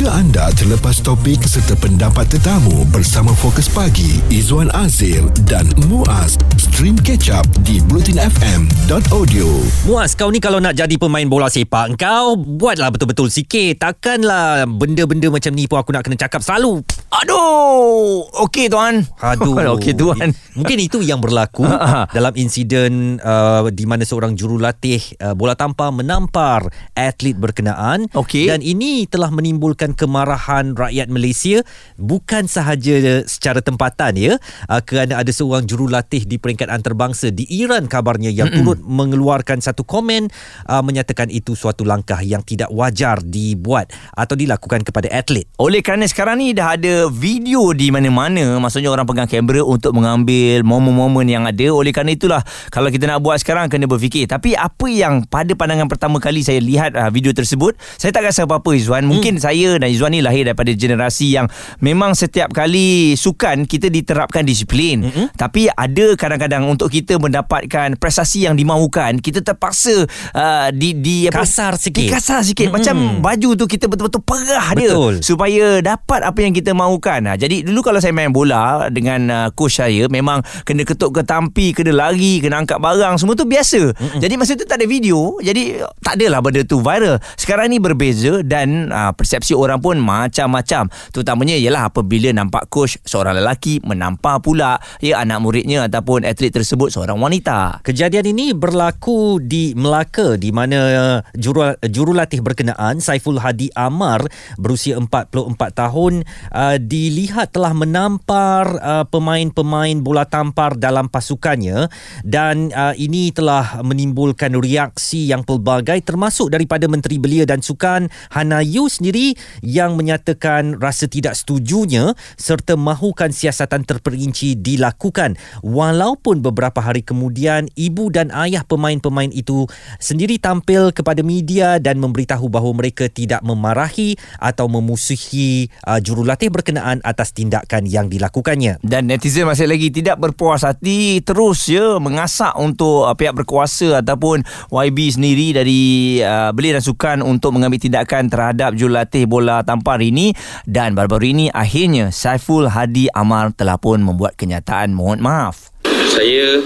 Jika anda terlepas topik serta pendapat tetamu bersama Fokus Pagi, Izwan Azir dan Muaz, stream catch up di blutinfm.audio. Muaz, kau ni kalau nak jadi pemain bola sepak, kau buatlah betul-betul sikit. Takkanlah benda-benda macam ni pun aku nak kena cakap selalu. Aduh, okey tuan. Aduh. okey tuan. Mungkin itu yang berlaku dalam insiden uh, di mana seorang jurulatih uh, bola tampar menampar atlet berkenaan Okey. dan ini telah menimbulkan kemarahan rakyat Malaysia bukan sahaja secara tempatan ya. Uh, kerana ada seorang jurulatih di peringkat antarabangsa di Iran kabarnya yang turut mengeluarkan satu komen uh, menyatakan itu suatu langkah yang tidak wajar dibuat atau dilakukan kepada atlet. Oleh kerana sekarang ni dah ada video di mana-mana Maksudnya orang pegang kamera untuk mengambil momen-momen yang ada. Oleh kerana itulah Kalau kita nak buat sekarang kena berfikir. Tapi apa yang pada pandangan pertama kali saya lihat uh, video tersebut Saya tak rasa apa-apa Izzuan. Mungkin saya dan Izzuan ni lahir daripada generasi yang Memang setiap kali sukan kita diterapkan disiplin Mm-mm. Tapi ada kadang-kadang untuk kita mendapatkan prestasi yang dimaukan Kita terpaksa uh, di, di apa, Kasar sikit. Di kasar sikit Mm-mm. Macam baju tu kita betul-betul perah Betul. dia supaya dapat apa yang kita mahukan. Ha, jadi dulu kalau saya main bola dengan uh, coach saya memang kena ketuk ketampi, kena lari, kena angkat barang, semua tu biasa. Mm-mm. Jadi masa tu tak ada video, jadi tak adalah benda tu viral. Sekarang ni berbeza dan uh, persepsi orang pun macam-macam. Terutamanya ialah apabila nampak coach seorang lelaki menampar pula ya anak muridnya ataupun atlet tersebut seorang wanita. Kejadian ini berlaku di Melaka di mana uh, juru, jurulatih berkenaan Saiful Hadi Amar berusia 44 tahun uh, dilihat telah menampar uh, pemain-pemain bola tampar dalam pasukannya dan uh, ini telah menimbulkan reaksi yang pelbagai termasuk daripada Menteri Belia dan Sukan Hana Yu sendiri yang menyatakan rasa tidak setujunya serta mahukan siasatan terperinci dilakukan walaupun beberapa hari kemudian ibu dan ayah pemain-pemain itu sendiri tampil kepada media dan memberitahu bahawa mereka tidak memarahi atau memusuhi uh, jurulatih berkenaan atas tindakan yang dilakukannya. Dan netizen masih lagi tidak berpuas hati terus ya mengasak untuk uh, pihak berkuasa ataupun YB sendiri dari uh, Belia dan Sukan untuk mengambil tindakan terhadap jurulatih bola tampar ini dan baru-baru ini akhirnya Saiful Hadi Amar telah pun membuat kenyataan mohon maaf. Saya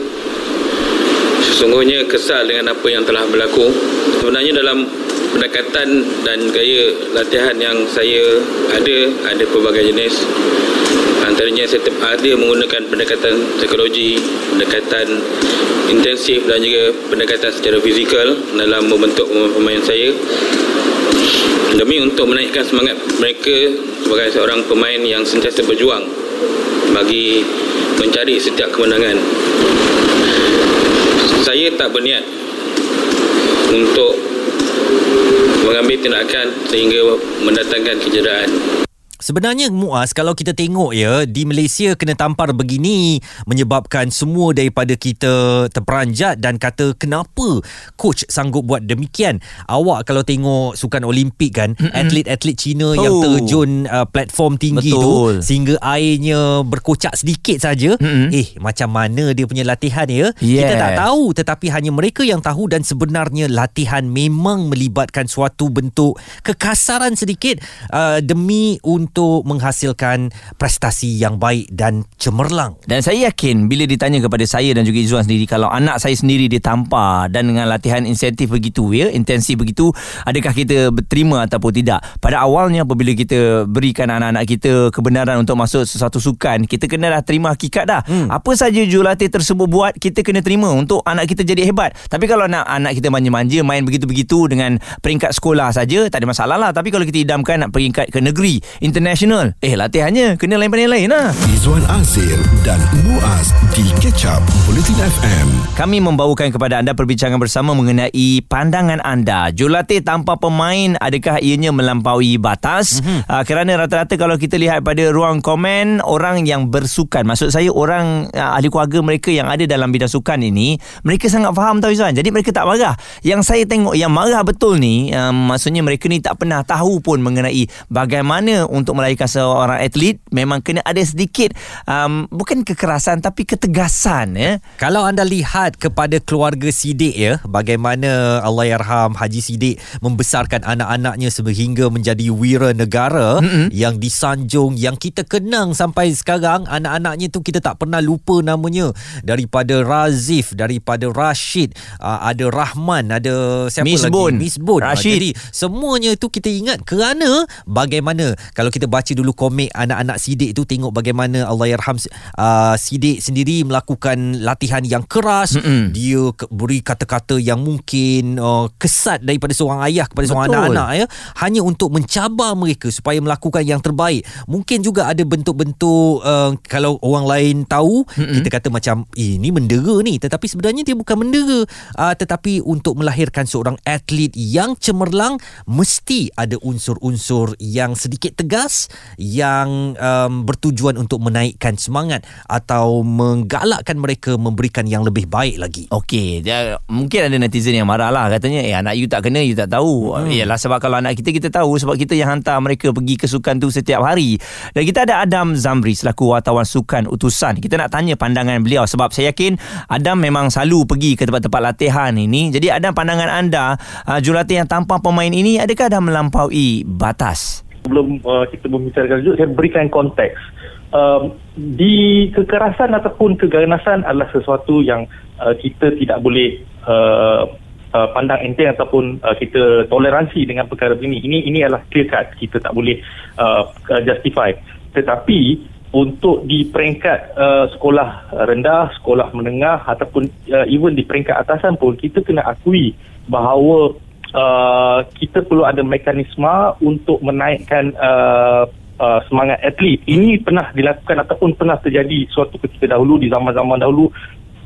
sesungguhnya kesal dengan apa yang telah berlaku. Sebenarnya dalam pendekatan dan gaya latihan yang saya ada, ada pelbagai jenis. Antaranya saya ada menggunakan pendekatan psikologi, pendekatan intensif dan juga pendekatan secara fizikal dalam membentuk pemain saya demi untuk menaikkan semangat mereka sebagai seorang pemain yang sentiasa berjuang bagi mencari setiap kemenangan. Saya tak berniat untuk mengambil tindakan sehingga mendatangkan kecederaan. Sebenarnya Muaz kalau kita tengok ya di Malaysia kena tampar begini menyebabkan semua daripada kita terperanjat dan kata kenapa coach sanggup buat demikian. Awak kalau tengok sukan Olimpik kan Mm-mm. atlet-atlet Cina oh. yang terjun uh, platform tinggi Betul. tu sehingga airnya berkocak sedikit saja. Mm-mm. Eh macam mana dia punya latihan ya? Yes. Kita tak tahu tetapi hanya mereka yang tahu dan sebenarnya latihan memang melibatkan suatu bentuk kekasaran sedikit uh, demi untuk menghasilkan prestasi yang baik dan cemerlang. Dan saya yakin bila ditanya kepada saya dan juga Izzuan sendiri kalau anak saya sendiri ditampar dan dengan latihan insentif begitu ya, intensif begitu, adakah kita berterima ataupun tidak? Pada awalnya apabila kita berikan anak-anak kita kebenaran untuk masuk sesuatu sukan, kita kena dah terima hakikat dah. Hmm. Apa saja jurulatih tersebut buat, kita kena terima untuk anak kita jadi hebat. Tapi kalau nak anak kita manja-manja main begitu-begitu dengan peringkat sekolah saja, tak ada masalah lah. Tapi kalau kita idamkan nak peringkat ke negeri, international, eh latihannya kena lain-lain lain lah. Izwan Azir dan Muaz di Catch Up Bulletin FM. Kami membawakan kepada anda perbincangan bersama mengenai pandangan anda. Jurulatih tanpa pemain adakah ianya melampaui batas? Mm-hmm. Uh, kerana rata-rata kalau kita lihat pada ruang komen orang yang bersukan, maksud saya orang uh, ahli keluarga mereka yang ada dalam bidang sukan ini, mereka sangat faham tahu Izwan. Jadi mereka tak marah. Yang saya tengok yang marah betul ni, um, maksudnya mereka ni tak pernah tahu pun mengenai bagaimana untuk untuk melahirkan seorang atlet memang kena ada sedikit um, bukan kekerasan tapi ketegasan ya. Kalau anda lihat kepada keluarga Sidik ya, bagaimana Allahyarham Haji Sidik membesarkan anak-anaknya sehingga menjadi wira negara mm-hmm. yang disanjung yang kita kenang sampai sekarang anak-anaknya tu kita tak pernah lupa namanya daripada Razif, daripada Rashid, uh, ada Rahman, ada siapa Misbun. lagi? Misbun. Ah, Rashid. Jadi semuanya tu kita ingat kerana bagaimana kalau kita baca dulu komik anak-anak Sidik tu tengok bagaimana Allahyarham uh, Sidik sendiri melakukan latihan yang keras Mm-mm. dia ke- beri kata-kata yang mungkin uh, kesat daripada seorang ayah kepada seorang Betul. anak-anak ya hanya untuk mencabar mereka supaya melakukan yang terbaik mungkin juga ada bentuk-bentuk uh, kalau orang lain tahu Mm-mm. kita kata macam eh, ini mendera ni tetapi sebenarnya dia bukan mendera uh, tetapi untuk melahirkan seorang atlet yang cemerlang mesti ada unsur-unsur yang sedikit tegas yang um, bertujuan untuk menaikkan semangat atau menggalakkan mereka memberikan yang lebih baik lagi Okey, mungkin ada netizen yang marah lah katanya, eh anak you tak kena, you tak tahu. Hmm. Yalah sebab kalau anak kita kita tahu sebab kita yang hantar mereka pergi ke sukan tu setiap hari. Dan kita ada Adam Zamri selaku wartawan sukan utusan. Kita nak tanya pandangan beliau sebab saya yakin Adam memang selalu pergi ke tempat-tempat latihan ini. Jadi Adam pandangan anda uh, jurulatih yang tanpa pemain ini adakah dah melampaui batas? Sebelum uh, kita membicarakan itu saya berikan konteks. Um, di kekerasan ataupun keganasan adalah sesuatu yang uh, kita tidak boleh uh, uh, pandang enteng ataupun uh, kita toleransi dengan perkara ini ini ini adalah clear cut. Kita tak boleh uh, uh, justify. Tetapi untuk di peringkat uh, sekolah rendah, sekolah menengah ataupun uh, even di peringkat atasan pun kita kena akui bahawa uh, kita perlu ada mekanisme untuk menaikkan uh, uh, semangat atlet. Ini pernah dilakukan ataupun pernah terjadi suatu ketika dahulu di zaman-zaman dahulu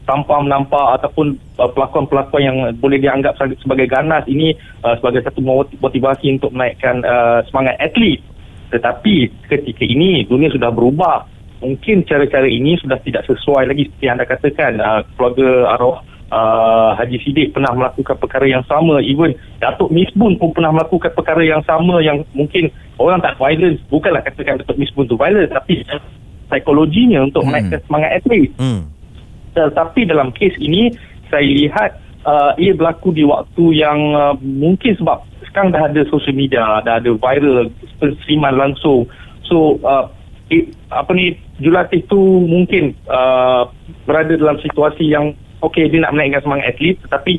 tanpa menampak ataupun uh, pelakon-pelakon yang boleh dianggap sebagai- ganas ini uh, sebagai satu moti- motivasi untuk menaikkan uh, semangat atlet. Tetapi ketika ini dunia sudah berubah. Mungkin cara-cara ini sudah tidak sesuai lagi seperti anda katakan uh, keluarga arwah uh, Haji Sidik pernah melakukan perkara yang sama even Datuk Misbun pun pernah melakukan perkara yang sama yang mungkin orang tak violence bukanlah katakan Datuk Misbun tu violence tapi psikologinya untuk Hmm. menaikkan semangat atlet hmm. tetapi dalam kes ini saya lihat uh, ia berlaku di waktu yang uh, mungkin sebab sekarang dah ada social media dah ada viral penerimaan langsung so uh, it, apa ni jurulatih tu mungkin uh, berada dalam situasi yang okey dia nak menaikkan semangat atlet tetapi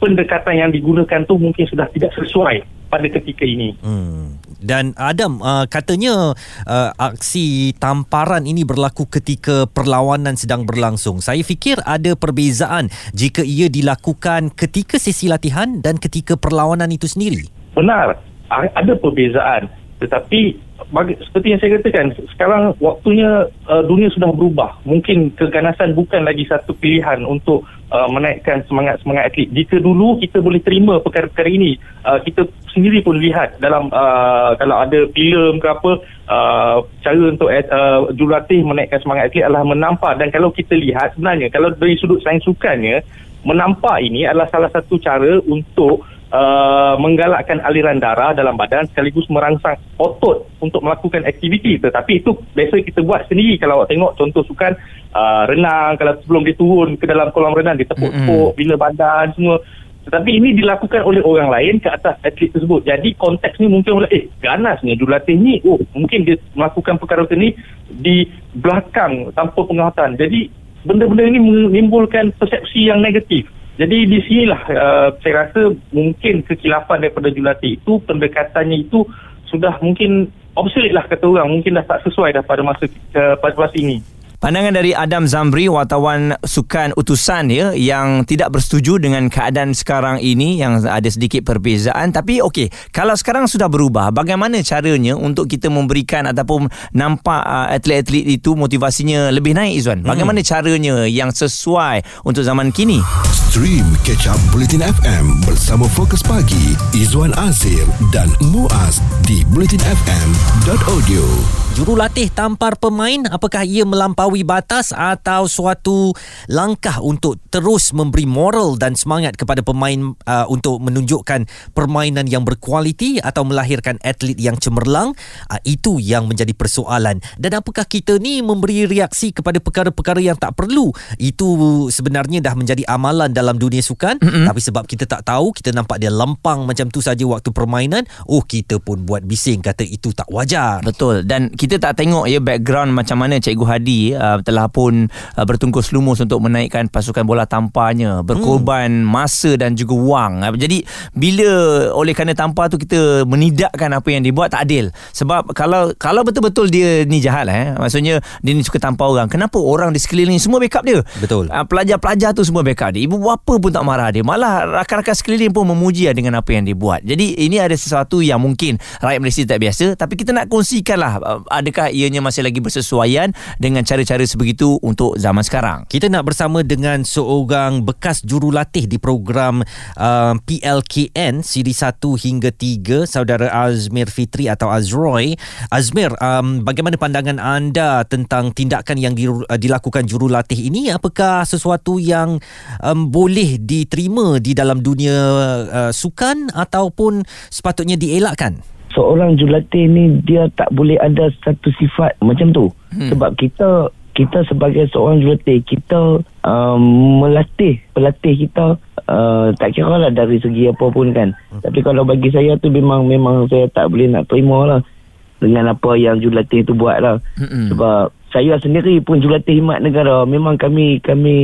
pendekatan yang digunakan tu mungkin sudah tidak sesuai pada ketika ini Hmm. Dan Adam uh, katanya uh, aksi tamparan ini berlaku ketika perlawanan sedang berlangsung. Saya fikir ada perbezaan jika ia dilakukan ketika sesi latihan dan ketika perlawanan itu sendiri. benar ada perbezaan tetapi bagi, seperti yang saya katakan sekarang waktunya uh, dunia sudah berubah. Mungkin keganasan bukan lagi satu pilihan untuk uh, menaikkan semangat-semangat atlet. Jika dulu kita boleh terima perkara-perkara ini uh, kita sendiri pun lihat dalam uh, kalau ada filem ke apa uh, cara untuk uh, jurulatih menaikkan semangat atlet adalah menampak dan kalau kita lihat sebenarnya kalau dari sudut sains sukannya menampak ini adalah salah satu cara untuk uh, menggalakkan aliran darah dalam badan sekaligus merangsang otot untuk melakukan aktiviti tetapi itu biasa kita buat sendiri kalau awak tengok contoh sukan uh, renang kalau sebelum dia turun ke dalam kolam renang dia tepuk-tepuk bila badan semua tetapi ini dilakukan oleh orang lain ke atas atlet tersebut. Jadi konteks ni mungkin oleh eh ganasnya jurulatih ni oh mungkin dia melakukan perkara ni di belakang tanpa pengawasan. Jadi benda-benda ini menimbulkan persepsi yang negatif. Jadi di sinilah uh, saya rasa mungkin kekilafan daripada jurulatih itu pendekatannya itu sudah mungkin obsolete lah kata orang mungkin dah tak sesuai dah pada masa uh, pada masa ini. Pandangan dari Adam Zamri, wartawan sukan utusan ya, yang tidak bersetuju dengan keadaan sekarang ini yang ada sedikit perbezaan. Tapi okey, kalau sekarang sudah berubah, bagaimana caranya untuk kita memberikan ataupun nampak uh, atlet-atlet itu motivasinya lebih naik Izwan? Bagaimana hmm. caranya yang sesuai untuk zaman kini? Stream Catch Up Bulletin FM bersama Fokus Pagi Izwan Azir dan Muaz di bulletinfm.audio. Jurulatih tampar pemain apakah ia melampaui batas atau suatu langkah untuk terus memberi moral dan semangat kepada pemain uh, untuk menunjukkan permainan yang berkualiti atau melahirkan atlet yang cemerlang? Uh, itu yang menjadi persoalan. Dan apakah kita ni memberi reaksi kepada perkara-perkara yang tak perlu? Itu sebenarnya dah menjadi amalan dalam dunia sukan. Mm-hmm. tapi sebab kita tak tahu kita nampak dia lempang macam tu saja waktu permainan oh kita pun buat bising kata itu tak wajar. Betul. Dan kita tak tengok ya background macam mana Cikgu Hadi uh, telah pun uh, bertungkus lumus untuk menaikkan pasukan bola tampanya berkorban hmm. masa dan juga wang. Uh, jadi bila oleh kerana tampar tu kita menidakkan apa yang dibuat tak adil. Sebab kalau kalau betul-betul dia ni jahat eh maksudnya dia ni suka tampar orang kenapa orang di sekeliling semua backup dia? Betul. Uh, pelajar-pelajar tu semua backup dia. Ibu bapa pun tak marah dia. Malah rakan-rakan sekeliling pun memuji dengan apa yang dia buat. Jadi ini ada sesuatu yang mungkin rakyat Malaysia tak biasa tapi kita nak kongsikan lah uh, adakah ianya masih lagi bersesuaian dengan cara-cara sebegitu untuk zaman sekarang. Kita nak bersama dengan seorang bekas jurulatih di program uh, PLKN siri 1 hingga 3 saudara Azmir Fitri atau Azroy. Azmir, um, bagaimana pandangan anda tentang tindakan yang di, uh, dilakukan jurulatih ini? Apakah sesuatu yang um, boleh diterima di dalam dunia uh, sukan ataupun sepatutnya dielakkan? Seorang jurulatih ni dia tak boleh ada satu sifat macam tu hmm. sebab kita kita sebagai seorang jurulatih kita um, melatih pelatih kita uh, tak kira lah dari segi apa pun kan hmm. tapi kalau bagi saya tu memang memang saya tak boleh nak terima lah dengan apa yang jurulatih tu buat lah hmm. sebab saya sendiri pun jurulatih khidmat negara. Memang kami kami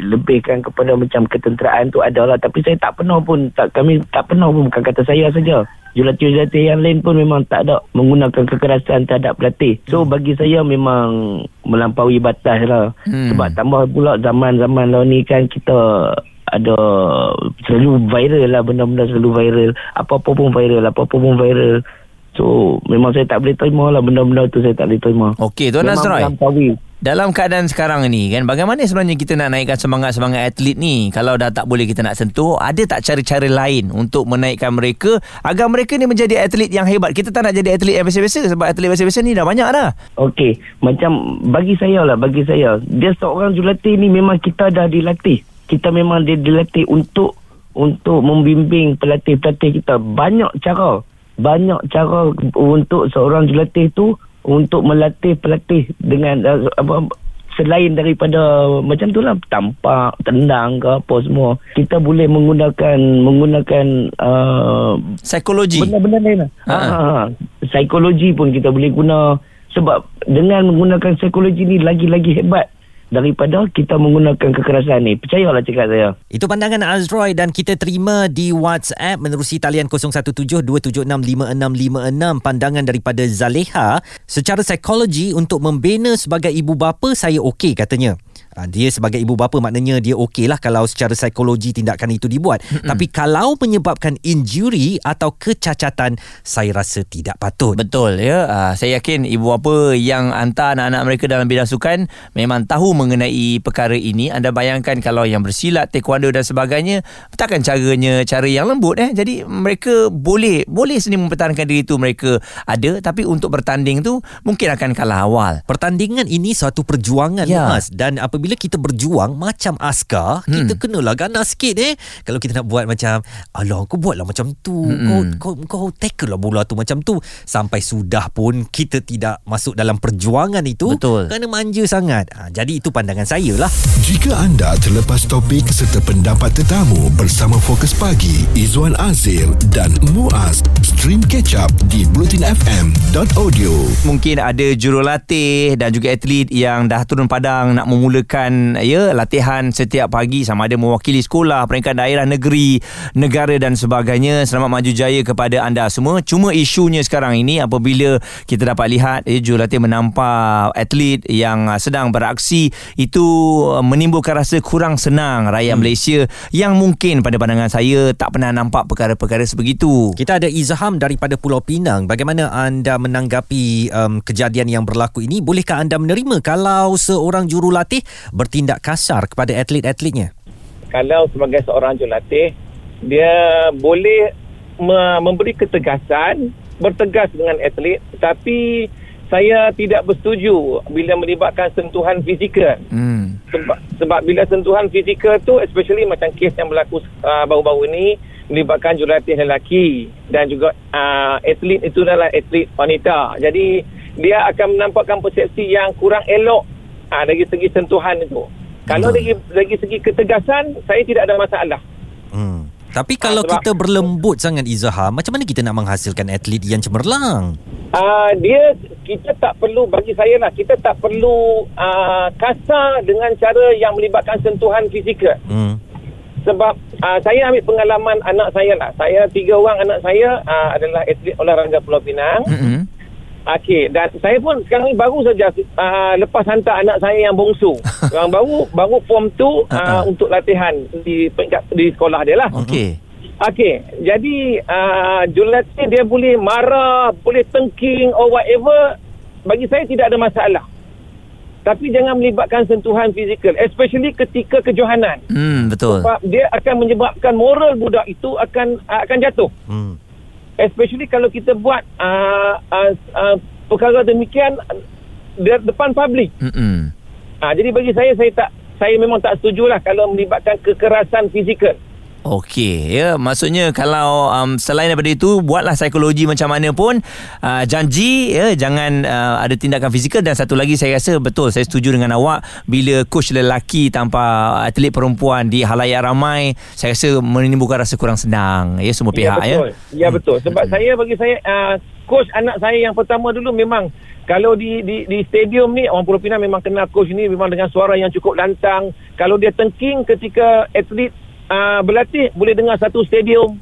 lebihkan kepada macam ketenteraan tu adalah. Tapi saya tak pernah pun. Tak kami tak pernah pun. Bukan kata saya saja. Jurulatih-jurulatih yang lain pun memang tak ada menggunakan kekerasan terhadap pelatih. So hmm. bagi saya memang melampaui batas lah. Hmm. sebab tambah pula zaman-zaman lah ni kan kita ada selalu viral lah. Benda-benda selalu viral. Apa-apa pun viral. Apa-apa pun viral So memang saya tak boleh terima lah benda-benda tu saya tak boleh terima. Okey Tuan Nazroy. Dalam keadaan sekarang ni kan bagaimana sebenarnya kita nak naikkan semangat-semangat atlet ni kalau dah tak boleh kita nak sentuh ada tak cara-cara lain untuk menaikkan mereka agar mereka ni menjadi atlet yang hebat. Kita tak nak jadi atlet yang biasa-biasa sebab atlet biasa-biasa ni dah banyak dah. Okey macam bagi saya lah bagi saya dia seorang jurulatih ni memang kita dah dilatih. Kita memang dia dilatih untuk untuk membimbing pelatih-pelatih kita banyak cara banyak cara untuk seorang jurulatih tu untuk melatih pelatih dengan uh, apa selain daripada macam tu lah tampak tendang ke apa semua. Kita boleh menggunakan menggunakan uh, psikologi. benda-benda lain lah. Ha, ha, ha. psikologi pun kita boleh guna. Sebab dengan menggunakan psikologi ni lagi-lagi hebat daripada kita menggunakan kekerasan ni. Percayalah cakap saya. Itu pandangan Azroy dan kita terima di WhatsApp menerusi talian 0172765656 pandangan daripada Zaleha. Secara psikologi untuk membina sebagai ibu bapa saya okey katanya. Ha, dia sebagai ibu bapa maknanya dia okey lah kalau secara psikologi tindakan itu dibuat. Mm-mm. Tapi kalau menyebabkan injury atau kecacatan, saya rasa tidak patut. Betul ya. Uh, saya yakin ibu bapa yang hantar anak-anak mereka dalam bidang sukan memang tahu mengenai perkara ini. Anda bayangkan kalau yang bersilat, taekwondo dan sebagainya, takkan caranya cara yang lembut eh. Jadi mereka boleh boleh sendiri mempertahankan diri itu mereka ada tapi untuk bertanding tu mungkin akan kalah awal. Pertandingan ini suatu perjuangan ya. mas dan apabila bila kita berjuang macam askar hmm. kita kenalah ganas sikit eh. Kalau kita nak buat macam alah kau buatlah macam tu. Hmm. kau kau kau tackle lah bola tu macam tu. Sampai sudah pun kita tidak masuk dalam perjuangan itu betul. kerana manja sangat. Ha, jadi itu pandangan saya lah. Jika anda terlepas topik serta pendapat tetamu bersama Fokus Pagi Izwan Azir dan Muaz stream catch up di blutinfm.audio mungkin ada jurulatih dan juga atlet yang dah turun padang nak memulakan ya latihan setiap pagi sama ada mewakili sekolah, peringkat daerah, negeri, negara dan sebagainya. Selamat maju jaya kepada anda semua. Cuma isunya sekarang ini apabila kita dapat lihat ya, jurulatih menampar atlet yang sedang beraksi itu menimbulkan rasa kurang senang rakyat hmm. Malaysia yang mungkin pada pandangan saya tak pernah nampak perkara-perkara sebegitu. Kita ada Izham daripada Pulau Pinang. Bagaimana anda menanggapi um, kejadian yang berlaku ini? Bolehkah anda menerima kalau seorang jurulatih bertindak kasar kepada atlet-atletnya? Kalau sebagai seorang jurulatih, dia boleh memberi ketegasan, bertegas dengan atlet tapi saya tidak bersetuju bila melibatkan sentuhan fizikal. Hmm. Sebab, sebab bila sentuhan fizikal tu especially macam kes yang berlaku uh, baru-baru ni melibatkan jurulatih lelaki dan juga uh, atlet itu adalah atlet wanita. Jadi dia akan menampakkan persepsi yang kurang elok uh, dari segi sentuhan itu. Kalau dari dari segi ketegasan saya tidak ada masalah. Hmm. Tapi kalau sebab- kita berlembut sangat Izhar, macam mana kita nak menghasilkan atlet yang cemerlang? Uh, dia kita tak perlu bagi saya lah kita tak perlu uh, kasar dengan cara yang melibatkan sentuhan fizikal. Hmm. Sebab uh, saya ambil pengalaman anak saya lah. Saya tiga orang anak saya uh, adalah atlet olahraga Pulau Pinang. Mm-mm. Okey dan saya pun sekarang ni baru saja uh, lepas hantar anak saya yang bongsu. yang baru baru form 2 uh, Ha-ha. untuk latihan di peringkat di sekolah dia lah. Okey. Okey, jadi uh, jurulatih dia boleh marah, boleh tengking or whatever. Bagi saya tidak ada masalah. Tapi jangan melibatkan sentuhan fizikal, especially ketika kejohanan. Hmm, betul. Sebab dia akan menyebabkan moral budak itu akan akan jatuh. Hmm. Especially kalau kita buat uh, uh, uh, perkara demikian de- depan publik. Mm-mm. Uh, jadi bagi saya saya tak saya memang tak setujulah kalau melibatkan kekerasan fizikal. Okey, ya maksudnya kalau um, selain daripada itu buatlah psikologi macam mana pun uh, janji ya jangan uh, ada tindakan fizikal dan satu lagi saya rasa betul saya setuju dengan awak bila coach lelaki tanpa atlet perempuan di halayak ramai saya rasa menimbulkan rasa kurang senang ya semua pihak ya. Betul. ya. Ya betul. Sebab saya bagi saya uh, coach anak saya yang pertama dulu memang kalau di di di stadium ni orang Pulau Pinang memang kenal coach ni memang dengan suara yang cukup lantang. Kalau dia tengking ketika atlet uh, berlatih boleh dengar satu stadium.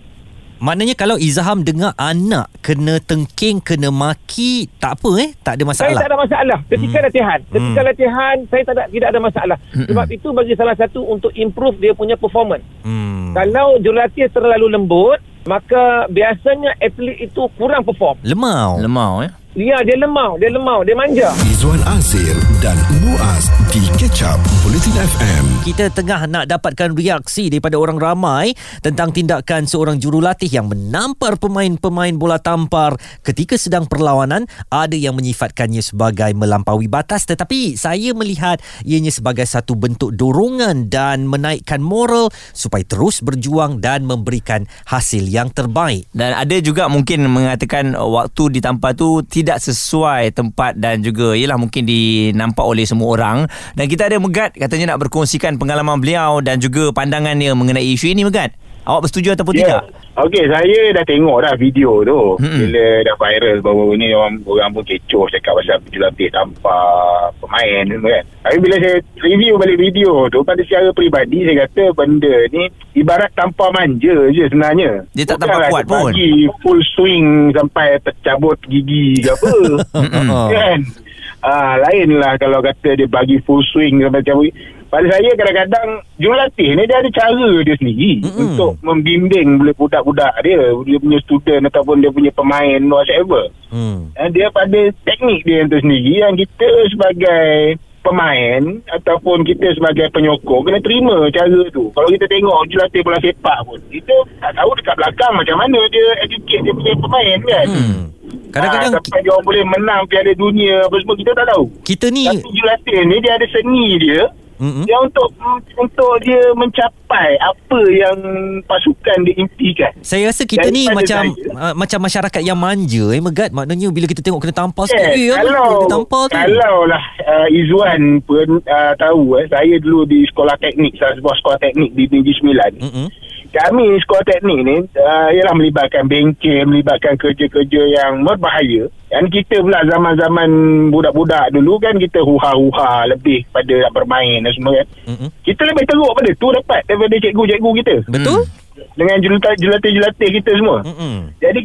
Maknanya kalau Izham dengar anak kena tengking, kena maki, tak apa eh? Tak ada Saya masalah. tak ada masalah ketika Hmm. latihan. Ketika Hmm. latihan saya tak ada tidak ada masalah. Sebab itu bagi salah satu untuk improve dia punya performance. Hmm. Kalau jurulatih terlalu lembut, maka biasanya atlet itu kurang perform. Lemau. Lemau ya. Dia dia lemau, dia lemau, dia manja. Izwan Azir dan Muaz di Catch Up Bulletin FM. Kita tengah nak dapatkan reaksi daripada orang ramai tentang tindakan seorang jurulatih yang menampar pemain-pemain bola tampar ketika sedang perlawanan. Ada yang menyifatkannya sebagai melampaui batas tetapi saya melihat ianya sebagai satu bentuk dorongan dan menaikkan moral supaya terus berjuang dan memberikan hasil yang terbaik. Dan ada juga mungkin mengatakan waktu ditampar tu tidak sesuai tempat dan juga ialah mungkin dinampak oleh semua orang. Dan kita ada Megat katanya nak berkongsikan pengalaman beliau dan juga pandangannya mengenai isu ini Megat. Awak bersetuju ataupun tidak? Okey, saya dah tengok dah video tu. Mm-mm. Bila dah viral baru ni orang orang pun kecoh cakap pasal pejulatih tanpa pemain tu kan. Tapi bila saya review balik video tu pada secara peribadi saya kata benda ni ibarat tanpa manja je sebenarnya. Dia tak tampar kuat pun. Bagi full swing sampai tercabut gigi ke apa. Kan? Ah, lainlah kalau kata dia bagi full swing sampai cabut. Pada saya kadang-kadang jurulatih ni dia ada cara dia sendiri Mm-mm. untuk membimbing budak-budak dia, dia punya student ataupun dia punya pemain whatever. Dan dia pada teknik dia itu sendiri yang kita sebagai pemain ataupun kita sebagai penyokong kena terima cara tu. Kalau kita tengok jurulatih bola sepak pun, kita tak tahu dekat belakang macam mana dia educate dia punya pemain kan. Hmm. Kadang-kadang Ah, sampai dia orang boleh menang piala dunia apa semua kita tak tahu. kita ni Tapi jurulatih ni dia ada seni dia Mm-mm. yang untuk untuk dia mencapai apa yang pasukan dia impikan. Saya rasa kita ni Daripada macam saya- uh, macam masyarakat yang manja eh Megat maknanya bila kita tengok kena tampar sikit Eh, eh kalau kena tampar tu. kalau lah uh, Izwan pun uh, tahu eh saya dulu di sekolah teknik sebuah sekolah teknik di Negeri Sembilan. Mm-mm. Kami sekolah teknik ni uh, ialah melibatkan bengkel, melibatkan kerja-kerja yang berbahaya. Dan kita pula zaman-zaman budak-budak dulu kan kita huha-huha lebih pada nak bermain dan semua kan. Mm-mm. Kita lebih teruk pada tu dapat daripada cikgu-cikgu kita. Betul? Dengan jurulatih-jurulatih kita semua. Mm-mm. Jadi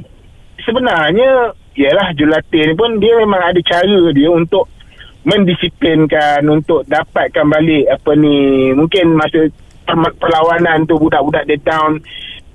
sebenarnya ialah jurulatih ni pun dia memang ada cara dia untuk mendisiplinkan untuk dapatkan balik apa ni mungkin masa perlawanan tu budak-budak dia down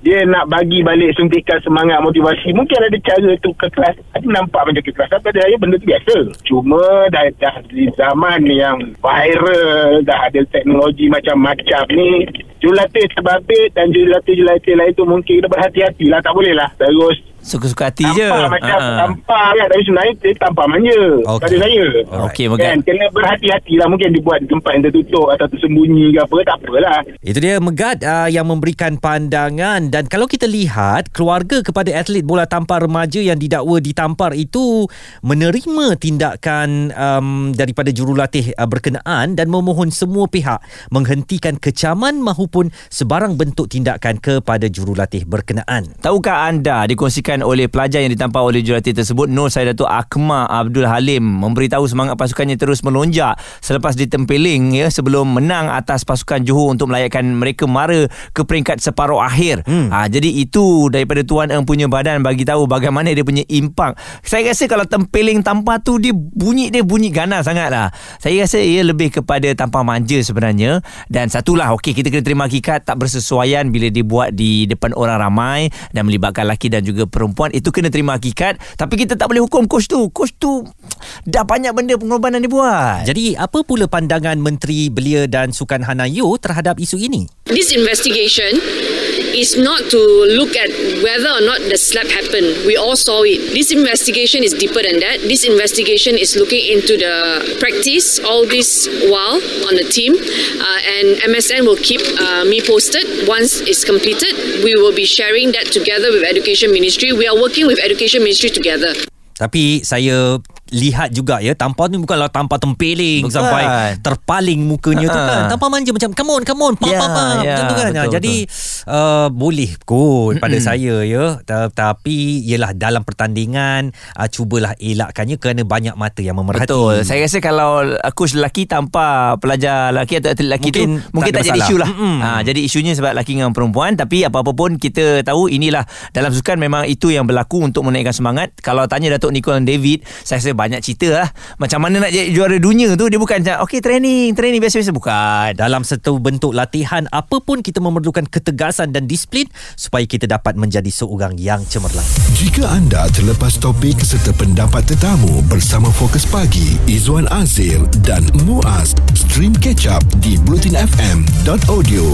dia nak bagi balik suntikan semangat motivasi. Mungkin ada cara tu ke kelas. Tapi nampak macam ke kelas. Tapi saya benda tu biasa. Cuma dah, dah di zaman yang viral dah ada teknologi macam-macam ni jurulatih terbabit dan jurulatih-jurulatih lain tu mungkin kita berhati-hati lah. Tak boleh lah. Terus Suka-suka hati je. Tampar macam Ha. tampar kan Tapi sebenarnya dia tampar manja Okey. Pada saya Okey, Kan Megat. kena berhati-hati lah Mungkin dibuat di tempat yang tertutup Atau tersembunyi ke apa Tak apalah Itu dia Megat uh, yang memberikan pandangan dan kalau kita lihat keluarga kepada atlet bola tampar remaja yang didakwa ditampar itu menerima tindakan um, daripada jurulatih uh, berkenaan dan memohon semua pihak menghentikan kecaman mahupun sebarang bentuk tindakan kepada jurulatih berkenaan. Tahukah anda dikongsikan oleh pelajar yang ditampar oleh jurulatih tersebut Nur Saidatul Akmal Abdul Halim memberitahu semangat pasukannya terus melonjak selepas ditempeling ya sebelum menang atas pasukan Johor untuk melayakan mereka mara ke peringkat separuh akhir. Hmm. Ha, jadi itu daripada Tuan Eng punya badan bagi tahu bagaimana dia punya impak. Saya rasa kalau tempeling tampar tu dia bunyi dia bunyi ganas sangat lah. Saya rasa ia lebih kepada tampar manja sebenarnya dan satulah okey kita kena terima hakikat tak bersesuaian bila dibuat di depan orang ramai dan melibatkan lelaki dan juga perempuan itu kena terima hakikat tapi kita tak boleh hukum coach tu coach tu dah banyak benda pengorbanan dia buat Jadi apa pula pandangan Menteri Belia dan Sukan Hanayo terhadap isu ini? This investigation is not to look at whether or not the slap happened. We all saw it. This investigation is deeper than that. This investigation is looking into the practice all this while on the team, uh, and MSN will keep uh, me posted once it's completed. We will be sharing that together with Education Ministry. We are working with Education Ministry together. Tapi saya lihat juga ya tampar ni bukanlah tampar tempeling Bukan. sampai terpaling mukanya tu Ha-ha. kan tampar manja macam come on come on pa Ya, pa pa ya, macam tu kan betul, jadi uh, boleh kot pada saya ya Ta- tapi ialah dalam pertandingan uh, cubalah elakkannya kerana banyak mata yang memerhati Betul. Saya rasa kalau coach lelaki tanpa pelajar lelaki atau atlet lelaki Mungkin tu mungkin tak tak, jadi isu lah. Mm-mm. Ha, jadi isunya sebab lelaki dengan perempuan tapi apa-apa pun kita tahu inilah dalam sukan memang itu yang berlaku untuk menaikkan semangat. Kalau tanya Datuk Nicole dan David, saya rasa banyak cerita lah. Macam mana nak jadi juara dunia tu dia bukan macam okay training, training biasa-biasa bukan. dalam satu bentuk latihan apa pun kita memerlukan ketegasan dan disiplin supaya kita dapat menjadi seorang yang cemerlang. Jika anda terlepas topik serta pendapat tetamu bersama Fokus Pagi, Izwan Azir dan Muaz, stream catch up di blutinfm.audio.